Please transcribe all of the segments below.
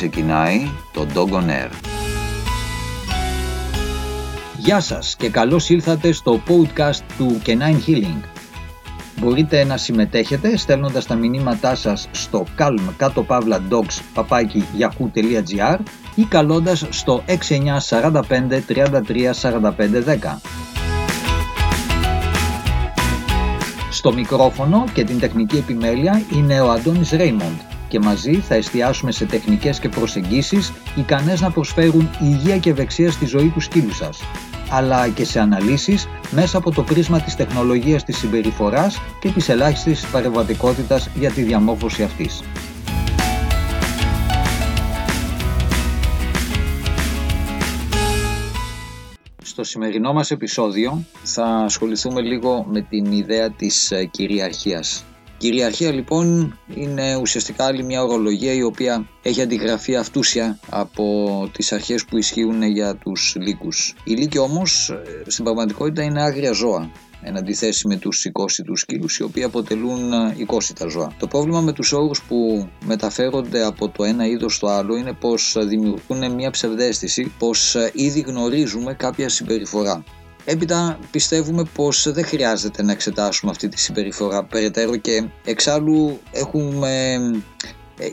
ξεκινάει το Dog on Air. Γεια σας και καλώς ήλθατε στο podcast του Canine Healing. Μπορείτε να συμμετέχετε στέλνοντας τα μηνύματά σας στο calm κάτω παύλα dogs παπάκι yahoo.gr ή καλώντας στο 6945 33 45 10. Στο μικρόφωνο και την τεχνική επιμέλεια είναι ο Αντώνης Ρέιμοντ και μαζί θα εστιάσουμε σε τεχνικές και προσεγγίσεις ικανές να προσφέρουν υγεία και ευεξία στη ζωή τους σκύλους σας, αλλά και σε αναλύσεις μέσα από το πρίσμα της τεχνολογίας της συμπεριφοράς και της ελάχιστης παρεμβατικότητας για τη διαμόρφωση αυτής. Στο σημερινό μας επεισόδιο θα ασχοληθούμε λίγο με την ιδέα της ε, κυριαρχίας. Κυριαρχία λοιπόν είναι ουσιαστικά άλλη μια ορολογία η οποία έχει αντιγραφεί αυτούσια από τις αρχές που ισχύουν για τους λύκους. Οι λύκοι όμως ε, στην πραγματικότητα είναι άγρια ζώα εν αντιθέσει με τους οικόσιτους σκύλους οι οποίοι αποτελούν ε, οικόσιτα ζώα. Το πρόβλημα με τους όρους που μεταφέρονται από το ένα είδος στο άλλο είναι πως δημιουργούν μια ψευδέστηση πως ε, ήδη γνωρίζουμε κάποια συμπεριφορά. Έπειτα πιστεύουμε πως δεν χρειάζεται να εξετάσουμε αυτή τη συμπεριφορά περαιτέρω και εξάλλου έχουμε ε,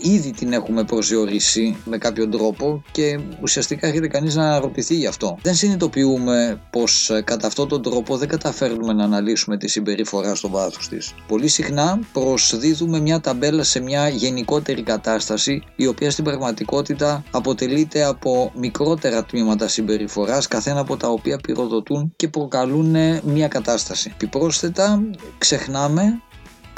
ήδη την έχουμε προσδιορίσει με κάποιο τρόπο και ουσιαστικά έρχεται κανείς να αναρωτηθεί γι' αυτό. Δεν συνειδητοποιούμε πως ε, κατά αυτόν τον τρόπο δεν καταφέρνουμε να αναλύσουμε τη συμπεριφορά στο βάθος της. Πολύ συχνά προσδίδουμε μια ταμπέλα σε μια γενικότερη κατάσταση η οποία στην πραγματικότητα αποτελείται από μικρότερα τμήματα συμπεριφοράς καθένα από τα οποία πυροδοτούν και προκαλούν μια κατάσταση. Επιπρόσθετα ξεχνάμε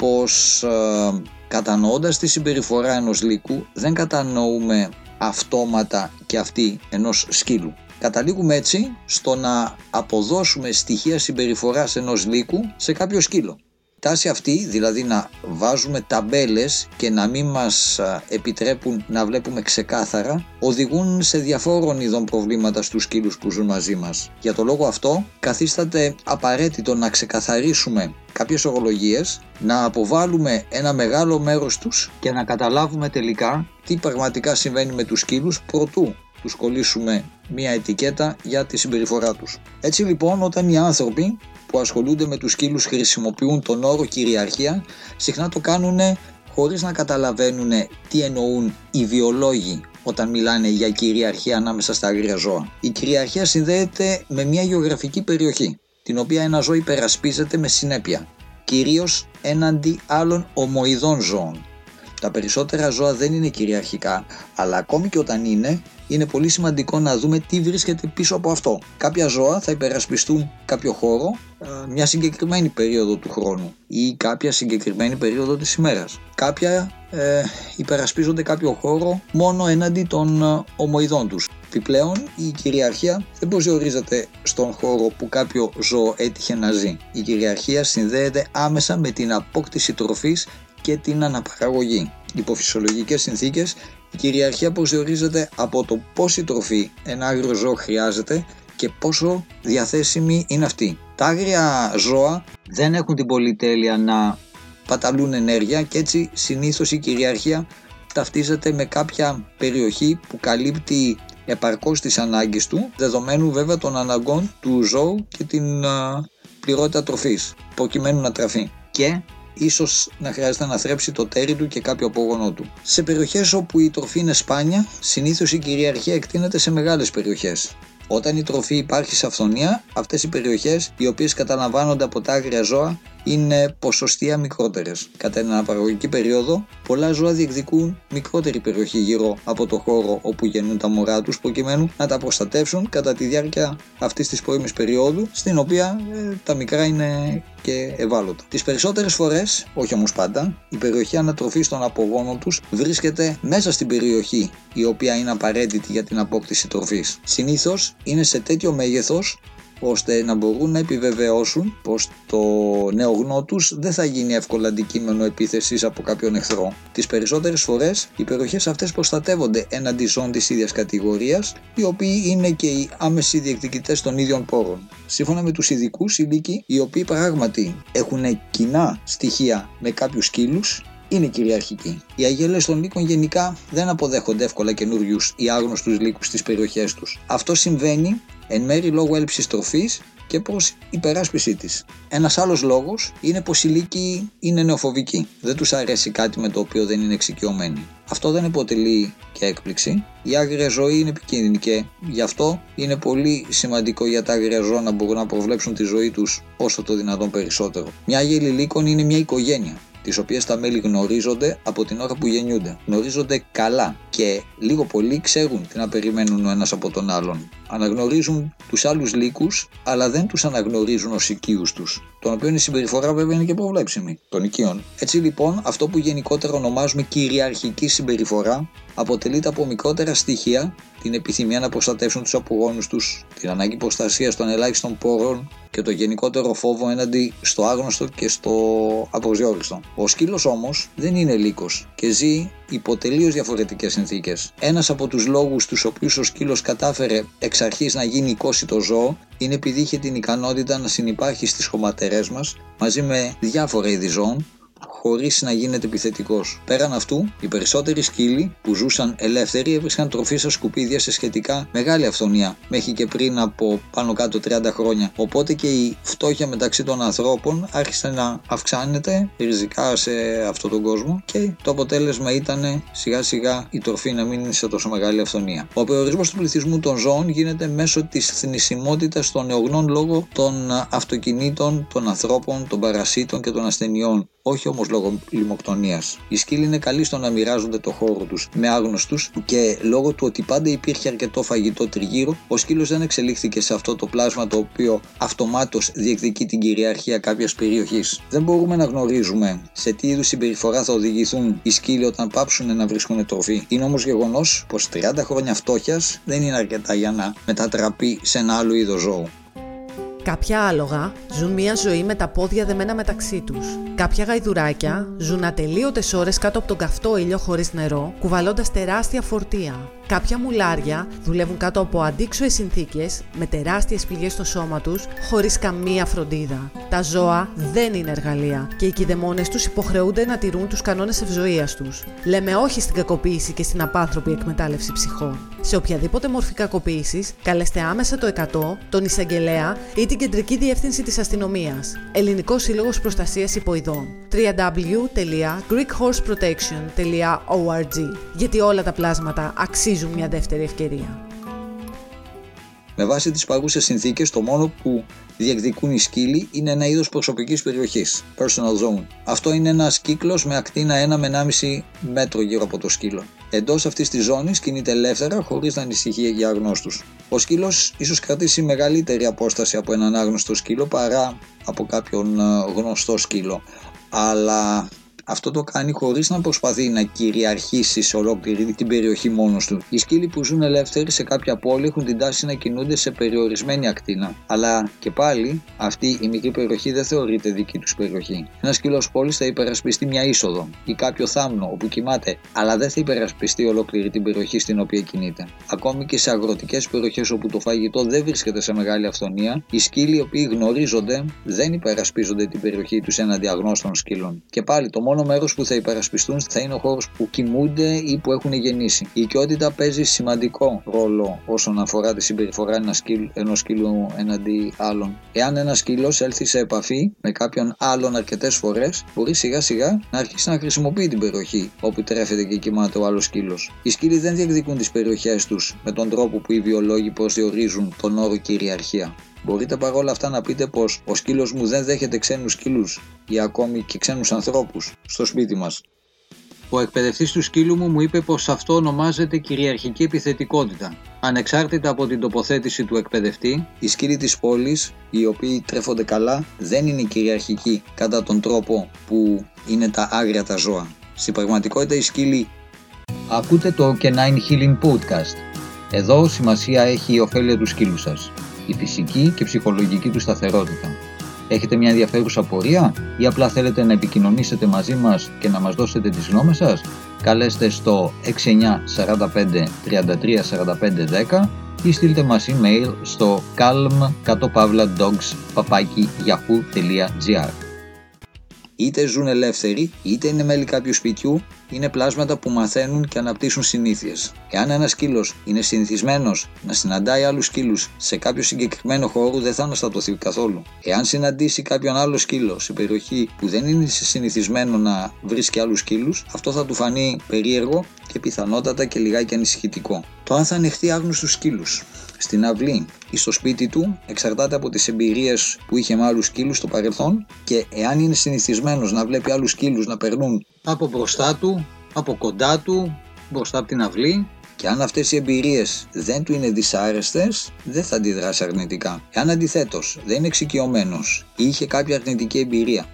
πως ε, Κατανοώντας τη συμπεριφορά ενός λύκου δεν κατανοούμε αυτόματα και αυτή ενός σκύλου. Καταλήγουμε έτσι στο να αποδώσουμε στοιχεία συμπεριφοράς ενός λύκου σε κάποιο σκύλο τάση αυτή, δηλαδή να βάζουμε ταμπέλες και να μην μας επιτρέπουν να βλέπουμε ξεκάθαρα, οδηγούν σε διαφόρων ειδών προβλήματα στους σκύλους που ζουν μαζί μας. Για το λόγο αυτό, καθίσταται απαραίτητο να ξεκαθαρίσουμε κάποιες ορολογίες, να αποβάλουμε ένα μεγάλο μέρος τους και να καταλάβουμε τελικά τι πραγματικά συμβαίνει με τους σκύλους προτού τους κολλήσουμε μία ετικέτα για τη συμπεριφορά τους. Έτσι λοιπόν όταν οι άνθρωποι που ασχολούνται με τους σκύλους χρησιμοποιούν τον όρο κυριαρχία συχνά το κάνουν χωρίς να καταλαβαίνουν τι εννοούν οι βιολόγοι όταν μιλάνε για κυριαρχία ανάμεσα στα άγρια ζώα. Η κυριαρχία συνδέεται με μια γεωγραφική περιοχή, την οποία ένα ζώο υπερασπίζεται με συνέπεια, κυρίως έναντι άλλων ομοειδών ζώων. Τα περισσότερα ζώα δεν είναι κυριαρχικά, αλλά ακόμη και όταν είναι, είναι πολύ σημαντικό να δούμε τι βρίσκεται πίσω από αυτό. Κάποια ζώα θα υπερασπιστούν κάποιο χώρο ε, μια συγκεκριμένη περίοδο του χρόνου ή κάποια συγκεκριμένη περίοδο της ημέρας. Κάποια ε, υπερασπίζονται κάποιο χώρο μόνο έναντι των ε, ομοειδών τους. Επιπλέον, η κυριαρχία δεν προσδιορίζεται στον χώρο που κάποιο ζώο έτυχε να ζει. Η κυριαρχία συνδέεται άμεσα με την απόκτηση τροφής και την αναπαραγωγή. Υπό φυσιολογικές συνθήκες η κυριαρχία προσδιορίζεται από το πόση τροφή ένα άγριο ζώο χρειάζεται και πόσο διαθέσιμη είναι αυτή. Τα άγρια ζώα δεν έχουν την πολυτέλεια να παταλούν ενέργεια και έτσι συνήθως η κυριαρχία ταυτίζεται με κάποια περιοχή που καλύπτει επαρκώς τις ανάγκες του, δεδομένου βέβαια των αναγκών του ζώου και την πληρότητα τροφής, προκειμένου να τραφεί. Και ίσως να χρειάζεται να θρέψει το τέρι του και κάποιο απόγονό του. Σε περιοχές όπου η τροφή είναι σπάνια, συνήθως η κυριαρχία εκτείνεται σε μεγάλες περιοχές. Όταν η τροφή υπάρχει σε αυθονία, αυτές οι περιοχές, οι οποίες καταλαμβάνονται από τα άγρια ζώα, είναι ποσοστία μικρότερες. Κατά την αναπαραγωγική περίοδο, πολλά ζώα διεκδικούν μικρότερη περιοχή γύρω από το χώρο όπου γεννούν τα μωρά τους, προκειμένου να τα προστατεύσουν κατά τη διάρκεια αυτής της πρώιμης περίοδου, στην οποία ε, τα μικρά είναι και ευάλωτα. Τις περισσότερες φορές, όχι όμως πάντα, η περιοχή ανατροφής των απογόνων τους βρίσκεται μέσα στην περιοχή η οποία είναι απαραίτητη για την απόκτηση τροφής. Συνήθως είναι σε τέτοιο μέγεθος ώστε να μπορούν να επιβεβαιώσουν πως το νεογνώ τους δεν θα γίνει εύκολα αντικείμενο επίθεσης από κάποιον εχθρό. Τις περισσότερες φορές οι περιοχές αυτές προστατεύονται έναντι ζώων της ίδιας κατηγορίας οι οποίοι είναι και οι άμεσοι διεκδικητές των ίδιων πόρων. Σύμφωνα με τους ειδικούς οι λύκοι οι οποίοι πράγματι έχουν κοινά στοιχεία με κάποιους σκύλους είναι κυριαρχική. Οι αγέλε των λύκων γενικά δεν αποδέχονται εύκολα καινούριους ή άγνωστους λύκους στις περιοχές τους. Αυτό συμβαίνει εν μέρη λόγω έλλειψης τροφής και προς υπεράσπιση της. Ένας άλλος λόγος είναι πως οι λύκοι είναι νεοφοβικοί. Δεν τους αρέσει κάτι με το οποίο δεν είναι εξοικειωμένοι. Αυτό δεν αποτελεί και έκπληξη. Η άγρια ζωή είναι επικίνδυνη και γι' αυτό είναι πολύ σημαντικό για τα άγρια ζώα να μπορούν να προβλέψουν τη ζωή τους όσο το δυνατόν περισσότερο. Μια γέλη λύκων είναι μια οικογένεια τις οποίες τα μέλη γνωρίζονται από την ώρα που γεννιούνται. Γνωρίζονται καλά και λίγο πολύ ξέρουν τι να περιμένουν ο ένας από τον άλλον. Αναγνωρίζουν τους άλλους λύκους, αλλά δεν τους αναγνωρίζουν ως οικείους τους, τον οποίο η συμπεριφορά βέβαια είναι και προβλέψιμη των οικείων. Έτσι λοιπόν, αυτό που γενικότερα ονομάζουμε κυριαρχική συμπεριφορά αποτελείται από μικρότερα στοιχεία, την επιθυμία να προστατεύσουν τους απογόνους τους, την ανάγκη προστασίας των ελάχιστων πόρων και το γενικότερο φόβο έναντι στο άγνωστο και στο απροσδιόριστο. Ο σκύλος όμως δεν είναι λύκος και ζει υπό τελείως διαφορετικές συνθήκες. Ένας από τους λόγους τους οποίους ο σκύλος κατάφερε εξ αρχής να γίνει το ζώο είναι επειδή είχε την ικανότητα να συνεπάρχει στις χωματερές μας μαζί με διάφορα είδη ζώων χωρίς να γίνεται επιθετικός. Πέραν αυτού, οι περισσότεροι σκύλοι που ζούσαν ελεύθεροι έβρισκαν τροφή στα σκουπίδια σε σχετικά μεγάλη αυθονία, μέχρι και πριν από πάνω κάτω 30 χρόνια. Οπότε και η φτώχεια μεταξύ των ανθρώπων άρχισε να αυξάνεται ριζικά σε αυτόν τον κόσμο και το αποτέλεσμα ήταν σιγά σιγά η τροφή να μην είναι σε τόσο μεγάλη αυθονία. Ο περιορισμός του πληθυσμού των ζώων γίνεται μέσω της θνησιμότητας των νεογνών λόγω των αυτοκινήτων, των ανθρώπων, των παρασίτων και των ασθενειών όχι όμως λόγω λιμοκτονίας. Οι σκύλοι είναι καλοί στο να μοιράζονται το χώρο τους με άγνωστους και λόγω του ότι πάντα υπήρχε αρκετό φαγητό τριγύρω, ο σκύλος δεν εξελίχθηκε σε αυτό το πλάσμα το οποίο αυτομάτως διεκδικεί την κυριαρχία κάποιας περιοχής. Δεν μπορούμε να γνωρίζουμε σε τι είδους συμπεριφορά θα οδηγηθούν οι σκύλοι όταν πάψουν να βρίσκουν τροφή. Είναι όμως γεγονός πως 30 χρόνια φτώχειας δεν είναι αρκετά για να μετατραπεί σε ένα άλλο είδος ζώου. Κάποια άλογα ζουν μια ζωή με τα πόδια δεμένα μεταξύ τους. Κάποια γαϊδουράκια ζουν ατελείωτες ώρες κάτω από τον καυτό ήλιο χωρίς νερό, κουβαλώντας τεράστια φορτία. Κάποια μουλάρια δουλεύουν κάτω από αντίξωες συνθήκες, με τεράστιες πληγές στο σώμα τους, χωρίς καμία φροντίδα. Τα ζώα δεν είναι εργαλεία και οι κηδεμόνες τους υποχρεούνται να τηρούν τους κανόνες ευζοίας τους. Λέμε όχι στην κακοποίηση και στην απάνθρωπη εκμετάλλευση ψυχών. Σε οποιαδήποτε μορφή κακοποίησης, καλέστε άμεσα το 100, τον εισαγγελέα ή την Κεντρική Διεύθυνση της Αστυνομίας. Ελληνικός Σύλλογος Προστασίας Υποειδών. www.greekhorseprotection.org Γιατί όλα τα πλάσματα αξίζουν μια δεύτερη ευκαιρία. Με βάση τις παρούσες συνθήκες, το μόνο που διεκδικούν οι σκύλοι είναι ένα είδος προσωπικής περιοχής, personal zone. Αυτό είναι ένας κύκλος με ακτίνα 1 με 1,5 μέτρο γύρω από το σκύλο. Εντός αυτής της ζώνης κινείται ελεύθερα χωρίς να ανησυχεί για αγνώστους. Ο σκύλος ίσως κρατήσει μεγαλύτερη απόσταση από έναν άγνωστο σκύλο παρά από κάποιον ε, γνωστό σκύλο. Αλλά αυτό το κάνει χωρίς να προσπαθεί να κυριαρχήσει σε ολόκληρη την περιοχή μόνος του. Οι σκύλοι που ζουν ελεύθεροι σε κάποια πόλη έχουν την τάση να κινούνται σε περιορισμένη ακτίνα. Αλλά και πάλι αυτή η μικρή περιοχή δεν θεωρείται δική τους περιοχή. Ένας σκύλος πόλης θα υπερασπιστεί μια είσοδο ή κάποιο θάμνο όπου κοιμάται, αλλά δεν θα υπερασπιστεί ολόκληρη την περιοχή στην οποία κινείται. Ακόμη και σε αγροτικές περιοχές όπου το φαγητό δεν βρίσκεται σε μεγάλη αυθονία, οι σκύλοι οι οποίοι γνωρίζονται δεν υπερασπίζονται την περιοχή τους έναντι αγνώστων σκύλων. Και πάλι το μόνο μόνο μέρος που θα υπερασπιστούν θα είναι ο χώρος που κοιμούνται ή που έχουν γεννήσει. Η οικειότητα παίζει σημαντικό ρόλο όσον αφορά τη συμπεριφορά ενός σκύλου εναντί άλλων. Εάν ένας σκύλος έλθει σε επαφή με κάποιον άλλον αρκετές φορές, μπορεί σιγά σιγά να αρχίσει να χρησιμοποιεί την περιοχή όπου τρέφεται και κοιμάται ο άλλος σκύλος. Οι σκύλοι δεν διεκδικούν τις περιοχές τους με τον τρόπο που οι βιολόγοι προσδιορίζουν τον όρο κυριαρχία. Μπορείτε παρόλα αυτά να πείτε πως ο σκύλος μου δεν δέχεται ξένους σκύλους ή ακόμη και ξένους ανθρώπους στο σπίτι μας. Ο εκπαιδευτής του σκύλου μου μου είπε πως αυτό ονομάζεται κυριαρχική επιθετικότητα. Ανεξάρτητα από την τοποθέτηση του εκπαιδευτή, οι σκύλοι της πόλης, οι οποίοι τρέφονται καλά, δεν είναι κυριαρχικοί κατά τον τρόπο που είναι τα άγρια τα ζώα. Στην πραγματικότητα, οι σκύλοι. Ακούτε το Canine Healing Podcast. Εδώ σημασία έχει η ωφέλεια του σκύλου σας η φυσική και ψυχολογική του σταθερότητα. Έχετε μια ενδιαφέρουσα πορεία ή απλά θέλετε να επικοινωνήσετε μαζί μας και να μας δώσετε τις γνώμες σας, καλέστε στο 6945 33 45 10 ή στείλτε μας email στο calm είτε ζουν ελεύθεροι, είτε είναι μέλη κάποιου σπιτιού, είναι πλάσματα που μαθαίνουν και αναπτύσσουν συνήθειες. Εάν ένας σκύλος είναι συνηθισμένος να συναντάει άλλους σκύλους σε κάποιο συγκεκριμένο χώρο, δεν θα αναστατωθεί καθόλου. Εάν συναντήσει κάποιον άλλο σκύλο σε περιοχή που δεν είναι συνηθισμένο να βρίσκει άλλους σκύλους, αυτό θα του φανεί περίεργο και πιθανότατα και λιγάκι ανησυχητικό. Το αν θα ανεχτεί άγνωστου σκύλου στην αυλή ή στο σπίτι του εξαρτάται από τις εμπειρίες που είχε με άλλους σκύλους στο παρελθόν και εάν είναι συνηθισμένος να βλέπει άλλους σκύλους να περνούν από μπροστά του, από κοντά του, μπροστά από την αυλή και αν αυτές οι εμπειρίες δεν του είναι δυσάρεστες, δεν θα αντιδράσει αρνητικά. Εάν αντιθέτως δεν είναι εξοικειωμένος ή είχε κάποια αρνητική εμπειρία,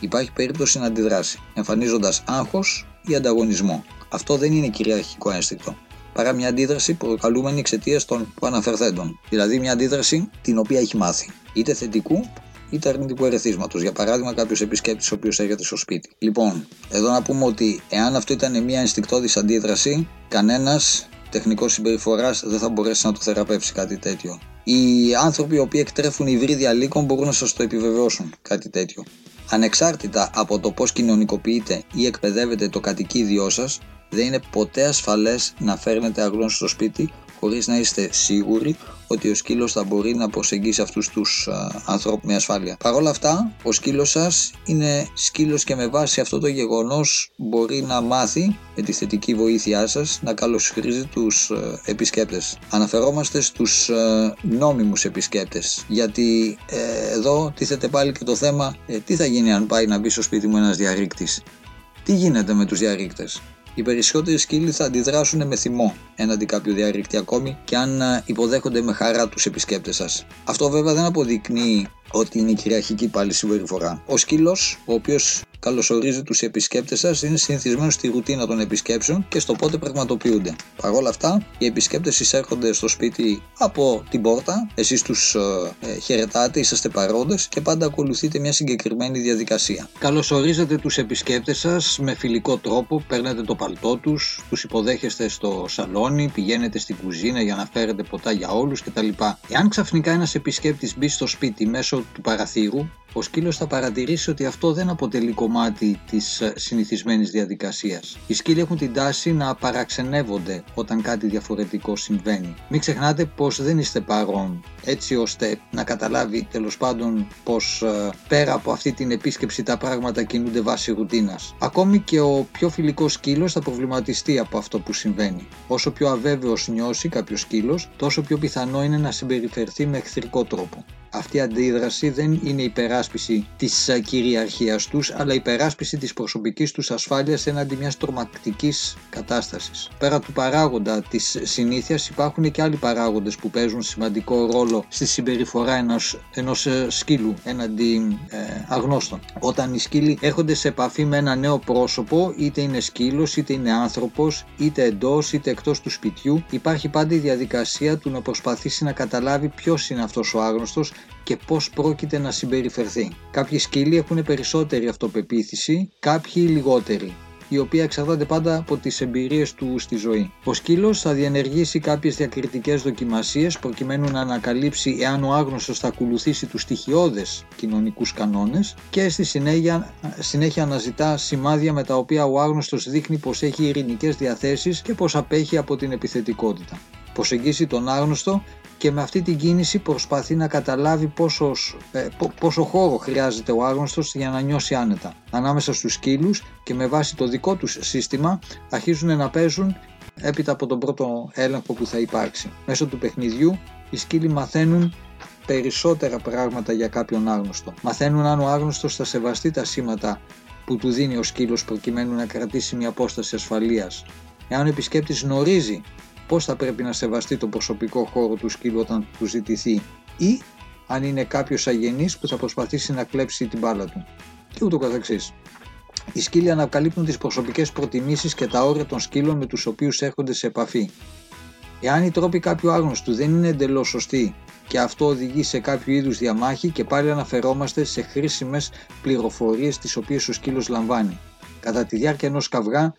υπάρχει περίπτωση να αντιδράσει, εμφανίζοντας άγχος ή ανταγωνισμό. Αυτό δεν είναι κυριαρχικό ένστικτο παρά μια αντίδραση προκαλούμενη εξαιτίας των προαναφερθέντων. Δηλαδή μια αντίδραση την οποία έχει μάθει. Είτε θετικού είτε αρνητικού ερεθίσματος. Για παράδειγμα, κάποιος επισκέπτης ο οποίος έρχεται στο σπίτι. Λοιπόν, εδώ να πούμε ότι εάν αυτό ήταν μια ενστικτόδης αντίδραση, κανένας τεχνικός συμπεριφοράς δεν θα μπορέσει να το θεραπεύσει κάτι τέτοιο. Οι άνθρωποι οι οποίοι εκτρέφουν υβρίδια λύκων μπορούν να σας το επιβεβαιώσουν κάτι τέτοιο. Ανεξάρτητα από το πώς κοινωνικοποιείτε ή εκπαιδεύετε το κατοικίδιό σας, δεν είναι ποτέ ασφαλές να φέρνετε αγρόν στο σπίτι χωρίς να είστε σίγουροι ότι ο σκύλος θα μπορεί να προσεγγίσει αυτούς τους α, ανθρώπους με ασφάλεια. Παρ' όλα αυτά, ο σκύλος σας είναι σκύλος και με βάση αυτό το γεγονός μπορεί να μάθει με τη θετική βοήθειά σας να καλωσορίζει τους α, επισκέπτες. Αναφερόμαστε στους α, νόμιμους επισκέπτες γιατί ε, εδώ τίθεται πάλι και το θέμα ε, τι θα γίνει αν πάει να μπει στο σπίτι μου ένας διαρρήκτης. Τι γίνεται με τους διαρρήκτες; Οι περισσότεροι σκύλοι θα αντιδράσουν με θυμό έναντι κάποιου διαρρήκτη ακόμη και αν ε, υποδέχονται με χαρά τους επισκέπτες σας. Αυτό βέβαια δεν αποδεικνύει ότι είναι κυριαρχική πάλι συμπεριφορά. Ο σκύλος, ο οποίος καλωσορίζει τους επισκέπτες σας, είναι συνηθισμένο στη ρουτίνα των επισκέψεων και στο πότε πραγματοποιούνται. Παρ' όλα αυτά, οι επισκέπτες εισέρχονται στο σπίτι από την πόρτα, εσείς τους ε, ε, χαιρετάτε, είσαστε παρόντες και πάντα ακολουθείτε μια συγκεκριμένη διαδικασία. Καλωσορίζετε τους επισκέπτες σας με φιλικό τρόπο, παίρνετε το παλτό τους, τους υποδέχεστε στο σαλόνι, πηγαίνετε στην κουζίνα για να φέρετε ποτά για όλους κτλ. Εάν ξαφνικά ένας επισκέπτης μπει στο σπίτι μέσω του παραθύρου, ο σκύλος θα παρατηρήσει ότι αυτό δεν αποτελεί κομμάτι της ε, συνηθισμένης διαδικασίας. Οι σκύλοι έχουν την τάση να παραξενεύονται όταν κάτι διαφορετικό συμβαίνει. Μην ξεχνάτε πως δεν είστε παρόν έτσι ώστε να καταλάβει τέλος πάντων πως ε, πέρα από αυτή την επίσκεψη τα πράγματα κινούνται βάσει ρουτίνας. Ακόμη και ο πιο φιλικός σκύλος θα προβληματιστεί από αυτό που συμβαίνει. Όσο πιο αβέβαιος νιώσει κάποιος σκύλος, τόσο πιο πιθανό είναι να συμπεριφερθεί με εχθρικό τρόπο αυτή η αντίδραση δεν είναι υπεράσπιση της ε, κυριαρχίας τους, αλλά υπεράσπιση της προσωπικής τους ασφάλειας έναντι μιας τρομακτικής κατάστασης. Πέρα του παράγοντα της συνήθειας υπάρχουν και άλλοι παράγοντες που παίζουν σημαντικό ρόλο στη συμπεριφορά ενός, ενός ε, σκύλου έναντι ε, αγνώστων. Όταν οι σκύλοι έρχονται σε επαφή με ένα νέο πρόσωπο, είτε είναι σκύλος, είτε είναι άνθρωπος, είτε εντός, είτε εκτός του σπιτιού, υπάρχει πάντα η διαδικασία του να προσπαθήσει να καταλάβει ποιος είναι αυτός ο άγνωστος και πώς πρόκειται να συμπεριφερθεί. Κάποιοι σκύλοι έχουν περισσότερη αυτοπεποίθηση, κάποιοι λιγότερη η οποία εξαρτάται πάντα από τις εμπειρίες του στη ζωή. Ο σκύλος θα διενεργήσει κάποιες διακριτικές δοκιμασίες προκειμένου να ανακαλύψει εάν ο άγνωστος θα ακολουθήσει τους στοιχειώδες κοινωνικούς κανόνες και στη συνέχεια, συνέχεια αναζητά σημάδια με τα οποία ο άγνωστος δείχνει πως έχει ειρηνικές διαθέσεις και πως απέχει από την επιθετικότητα. Προσεγγίσει τον άγνωστο και με αυτή την κίνηση προσπαθεί να καταλάβει πόσο, ε, πόσο χώρο χρειάζεται ο άγνωστος για να νιώσει άνετα. Ανάμεσα στους σκύλους και με βάση το δικό τους σύστημα αρχίζουν να παίζουν έπειτα από τον πρώτο έλεγχο που θα υπάρξει. Μέσω του παιχνιδιού οι σκύλοι μαθαίνουν περισσότερα πράγματα για κάποιον άγνωστο. Μαθαίνουν αν ο άγνωστος θα σεβαστεί τα σήματα που του δίνει ο σκύλος προκειμένου να κρατήσει μια απόσταση ασφαλείας. Εάν ο επισκέπτης γνωρίζει πώς θα πρέπει να σεβαστεί το προσωπικό χώρο του σκύλου όταν του ζητηθεί ή αν είναι κάποιος αγενής που θα προσπαθήσει να κλέψει την μπάλα του και ούτω καθεξής. Οι σκύλοι ανακαλύπτουν τις προσωπικές προτιμήσεις και τα όρια των σκύλων με τους οποίους έρχονται σε επαφή. Εάν οι τρόποι κάποιου άγνωστου δεν είναι εντελώς σωστοί και αυτό οδηγεί σε κάποιο είδους διαμάχη και πάλι αναφερόμαστε σε χρήσιμες πληροφορίες τις οποίες ο σκύλος λαμβάνει. Κατά τη διάρκεια ενός καυγά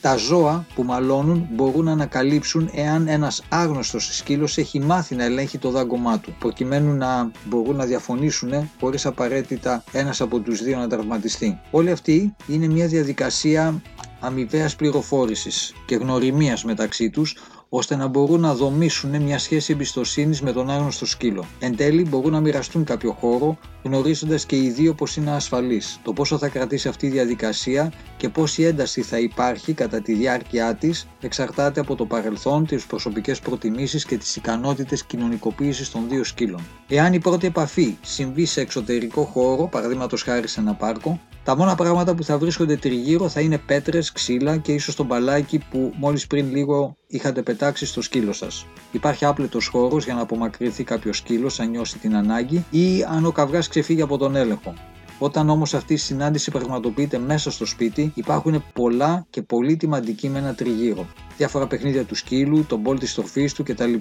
Τα ζώα που μαλώνουν μπορούν να ανακαλύψουν εάν ένας άγνωστος σκύλος έχει μάθει να ελέγχει το δάγκωμά του, προκειμένου να μπορούν να διαφωνήσουν χωρίς απαραίτητα ένας από τους δύο να τραυματιστεί. Όλη αυτή είναι μια διαδικασία αμοιβαίας πληροφόρησης και γνωριμίας μεταξύ τους, ώστε να μπορούν να δομήσουν μια σχέση εμπιστοσύνης με τον άγνωστο σκύλο. Εν τέλει, μπορούν να μοιραστούν κάποιο χώρο, γνωρίζοντας και οι δύο πως είναι ασφαλείς. Το πόσο θα κρατήσει αυτή η διαδικασία και πόση ένταση θα υπάρχει κατά τη διάρκεια της εξαρτάται από το παρελθόν, τις προσωπικές προτιμήσεις και τις ικανότητες κοινωνικοποίησης των δύο σκύλων. Εάν η πρώτη επαφή συμβεί σε εξωτερικό χώρο, παραδείγματος χάρη σε ένα πάρκο, τα μόνα πράγματα που θα βρίσκονται τριγύρω θα είναι πέτρες, ξύλα και ίσως το μπαλάκι που μόλις πριν λίγο είχατε πετάξει στο σκύλο σας. Υπάρχει άπλετος χώρος για να απομακρυνθεί κάποιος σκύλος αν νιώσει την ανάγκη ή αν ο καυγάς ξεφύγει από τον έλεγχο. Όταν όμως αυτή η συνάντηση πραγματοποιείται μέσα στο σπίτι, υπάρχουν πολλά και πολύτιμα αντικείμενα τριγύρω. Διάφορα παιχνίδια του σκύλου, τον μπολ της τροφής του κτλ.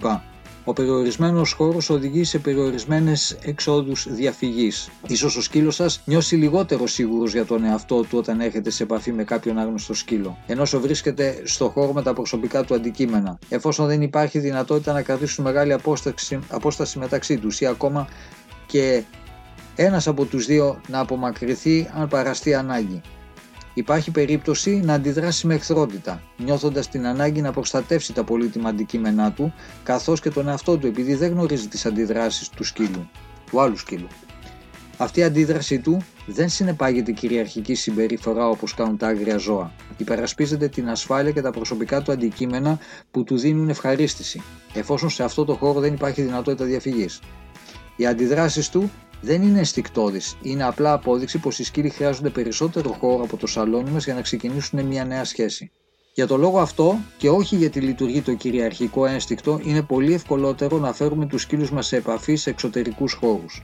Ο περιορισμένος χώρος οδηγεί σε περιορισμένες εξόδους διαφυγής. σω ο σκύλος σας νιώσει λιγότερο σίγουρος για τον εαυτό του όταν έρχεται σε επαφή με κάποιον άγνωστο σκύλο, ενώ βρίσκεται στο χώρο με τα προσωπικά του αντικείμενα, εφόσον δεν υπάρχει δυνατότητα να κρατήσουν μεγάλη απόσταση, απόσταση μεταξύ τους ή ακόμα και ένας από τους δύο να απομακρυνθεί αν παραστεί ανάγκη υπάρχει περίπτωση να αντιδράσει με εχθρότητα, νιώθοντας την ανάγκη να προστατεύσει τα πολύτιμα αντικείμενά του, καθώς και τον εαυτό του, επειδή δεν γνωρίζει τις αντιδράσεις του σκύλου, του άλλου σκύλου. Αυτή η αντίδραση του δεν συνεπάγεται κυριαρχική συμπεριφορά όπως κάνουν τα άγρια ζώα. Υπερασπίζεται την ασφάλεια και τα προσωπικά του αντικείμενα που του δίνουν ευχαρίστηση, εφόσον σε αυτό το χώρο δεν υπάρχει δυνατότητα διαφυγής. Οι αντιδράσεις του δεν είναι αισθηκτόδη. Είναι απλά απόδειξη πως οι σκύλοι χρειάζονται περισσότερο χώρο από το σαλόνι μας για να ξεκινήσουν μια νέα σχέση. Για το λόγο αυτό και όχι γιατί λειτουργεί το κυριαρχικό ένστικτο, είναι πολύ ευκολότερο να φέρουμε τους σκύλους μας σε επαφή σε εξωτερικούς χώρους.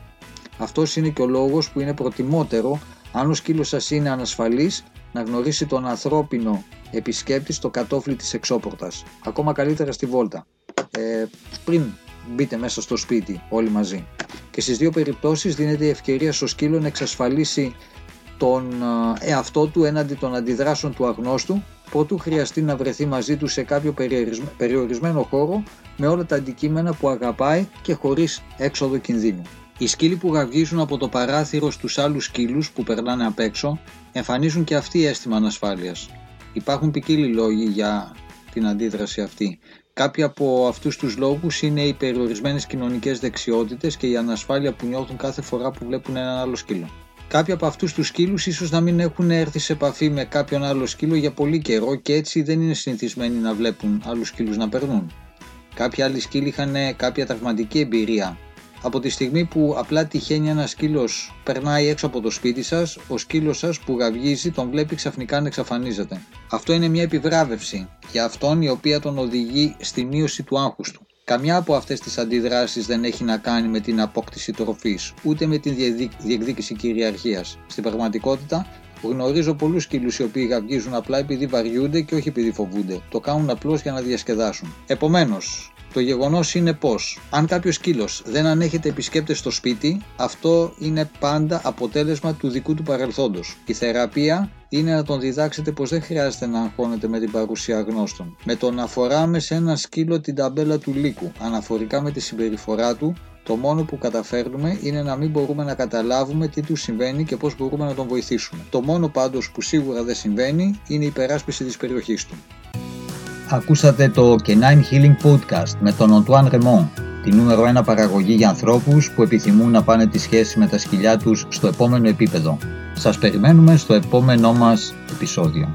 Αυτός είναι και ο λόγος που είναι προτιμότερο, αν ο σκύλος σας είναι ανασφαλής, να γνωρίσει τον ανθρώπινο επισκέπτη στο κατόφλι της εξώπορτας. Ακόμα καλύτερα στη βόλτα. Ε, πριν μπείτε μέσα στο σπίτι όλοι μαζί. Και στις δύο περιπτώσεις δίνεται η ευκαιρία στο σκύλο να εξασφαλίσει τον ε, εαυτό του έναντι των αντιδράσεων του αγνώστου προτού χρειαστεί να βρεθεί μαζί του σε κάποιο περιορισμένο χώρο με όλα τα αντικείμενα που αγαπάει και χωρίς έξοδο κινδύνου. Οι σκύλοι που γαυγίζουν από το παράθυρο στους άλλους σκύλους που περνάνε απ' έξω εμφανίζουν και αυτοί αίσθημα ανασφάλειας. Υπάρχουν ποικίλοι λόγοι για την αντίδραση αυτή. Κάποιοι από αυτούς τους λόγους είναι οι περιορισμένες κοινωνικές δεξιότητες και η ανασφάλεια που νιώθουν κάθε φορά που βλέπουν έναν άλλο σκύλο. Κάποιοι από αυτούς τους σκύλους ίσως να μην έχουν έρθει σε επαφή με κάποιον άλλο σκύλο για πολύ καιρό και έτσι δεν είναι συνηθισμένοι να βλέπουν άλλους σκύλους να περνούν. Κάποιοι άλλοι σκύλοι είχαν κάποια τραυματική εμπειρία από τη στιγμή που απλά τυχαίνει ένας σκύλος περνάει έξω από το σπίτι σας, ο σκύλος σας που γαυγίζει τον βλέπει ξαφνικά να εξαφανίζεται. Αυτό είναι μια επιβράβευση για αυτόν η οποία τον οδηγεί στη μείωση του άγχους του. Καμιά από αυτές τις αντιδράσεις δεν έχει να κάνει με την απόκτηση τροφής, ούτε με την διεκδίκηση κυριαρχίας. Στην πραγματικότητα, γνωρίζω πολλούς σκύλους οι οποίοι γαυγίζουν απλά επειδή βαριούνται και όχι επειδή φοβούνται. Το κάνουν απλώς για να διασκεδάσουν. Επομένως, το γεγονός είναι πως αν κάποιος σκύλος δεν ανέχεται επισκέπτες στο σπίτι, αυτό είναι πάντα αποτέλεσμα του δικού του παρελθόντος. Η θεραπεία είναι να τον διδάξετε πως δεν χρειάζεται να αγχώνεται με την παρουσία γνώστων. Με το να φοράμε σε ένα σκύλο την ταμπέλα του λύκου αναφορικά με τη συμπεριφορά του, το μόνο που καταφέρνουμε είναι να μην μπορούμε να καταλάβουμε τι του συμβαίνει και πώς μπορούμε να τον βοηθήσουμε. Το μόνο πάντως που σίγουρα δεν συμβαίνει είναι η υπεράσπιση της περιοχής του. Ακούσατε το Canine Healing Podcast με τον Antoine Raymond, τη νούμερο 1 παραγωγή για ανθρώπους που επιθυμούν να πάνε τη σχέση με τα σκυλιά τους στο επόμενο επίπεδο. Σας περιμένουμε στο επόμενό μας επεισόδιο.